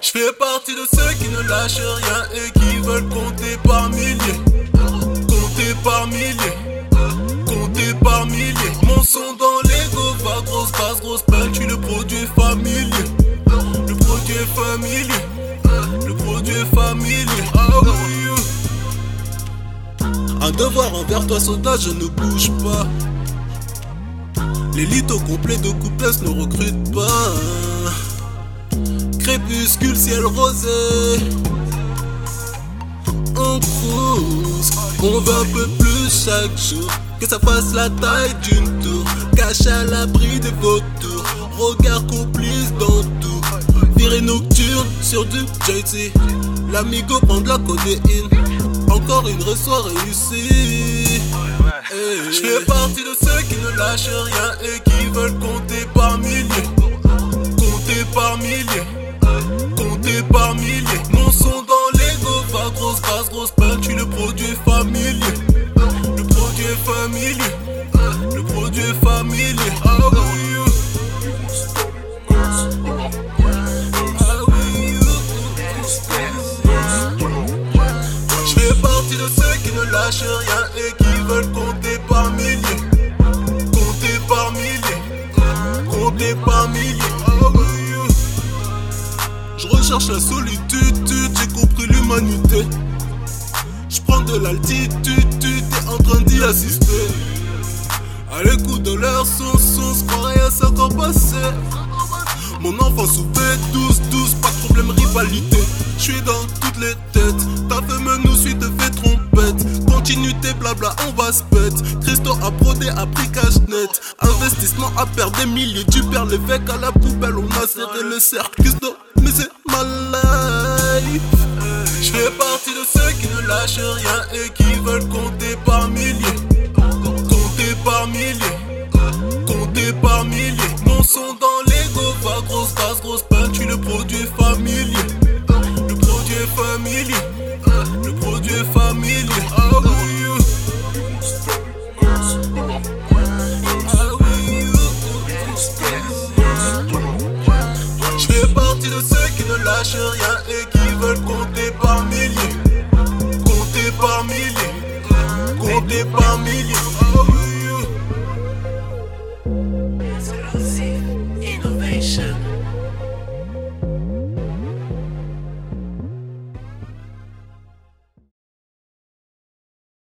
Je fais partie de ceux qui ne lâchent rien et qui veulent compter par milliers. Compter par milliers. Compter par milliers. Mon son dans l'ego va grosse basse, grosse peine. Je le produit familier. Le produit familier. Le produit familier. Ah oui. Un devoir envers toi, soldat, je ne bouge pas. L'élite au complet de couplesse ne recrute pas. Crépuscule, ciel rosé. On cruise, on veut un peu plus chaque jour. Que ça fasse la taille d'une tour. Cache à l'abri des vautours. Regard complice dans tout. Virée nocturne sur du JT. L'amigo prend de la codéine. Encore une reçoit réussie. Je fais partie de ceux qui ne lâchent rien et qui veulent compter par milliers. Compter par milliers. Rien et qui veulent compter par milliers. Compter par milliers. Compter par milliers. Je recherche la solitude, j'ai compris l'humanité. Je prends de l'altitude, tu t'es en train d'y assister. À l'écoute de leur son, son, se à 5 ans passés. Mon enfant soupait douce, douce, pas de problème, rivalité. Je suis dans toutes les têtes. Ta femme nous suit, trompette. Continuité, blabla, on va se. Christo a brodé, a pris cash net. Investissement à perdre des milliers. Tu perds l'évêque à la poubelle, on a serré le cercle. Christo, mais c'est ma life. Je fais partie de ceux qui ne lâchent rien et qui veulent compter par milliers. Compter par milliers. Compter par milliers. Mon son dans l'ego va grosse basse, grosse peine. Tu le produit familier. Le produit familier. Le produit familier. ceux qui ne lâchent rien et qui veulent compter par milliers. Compter par milliers. Compter par milliers.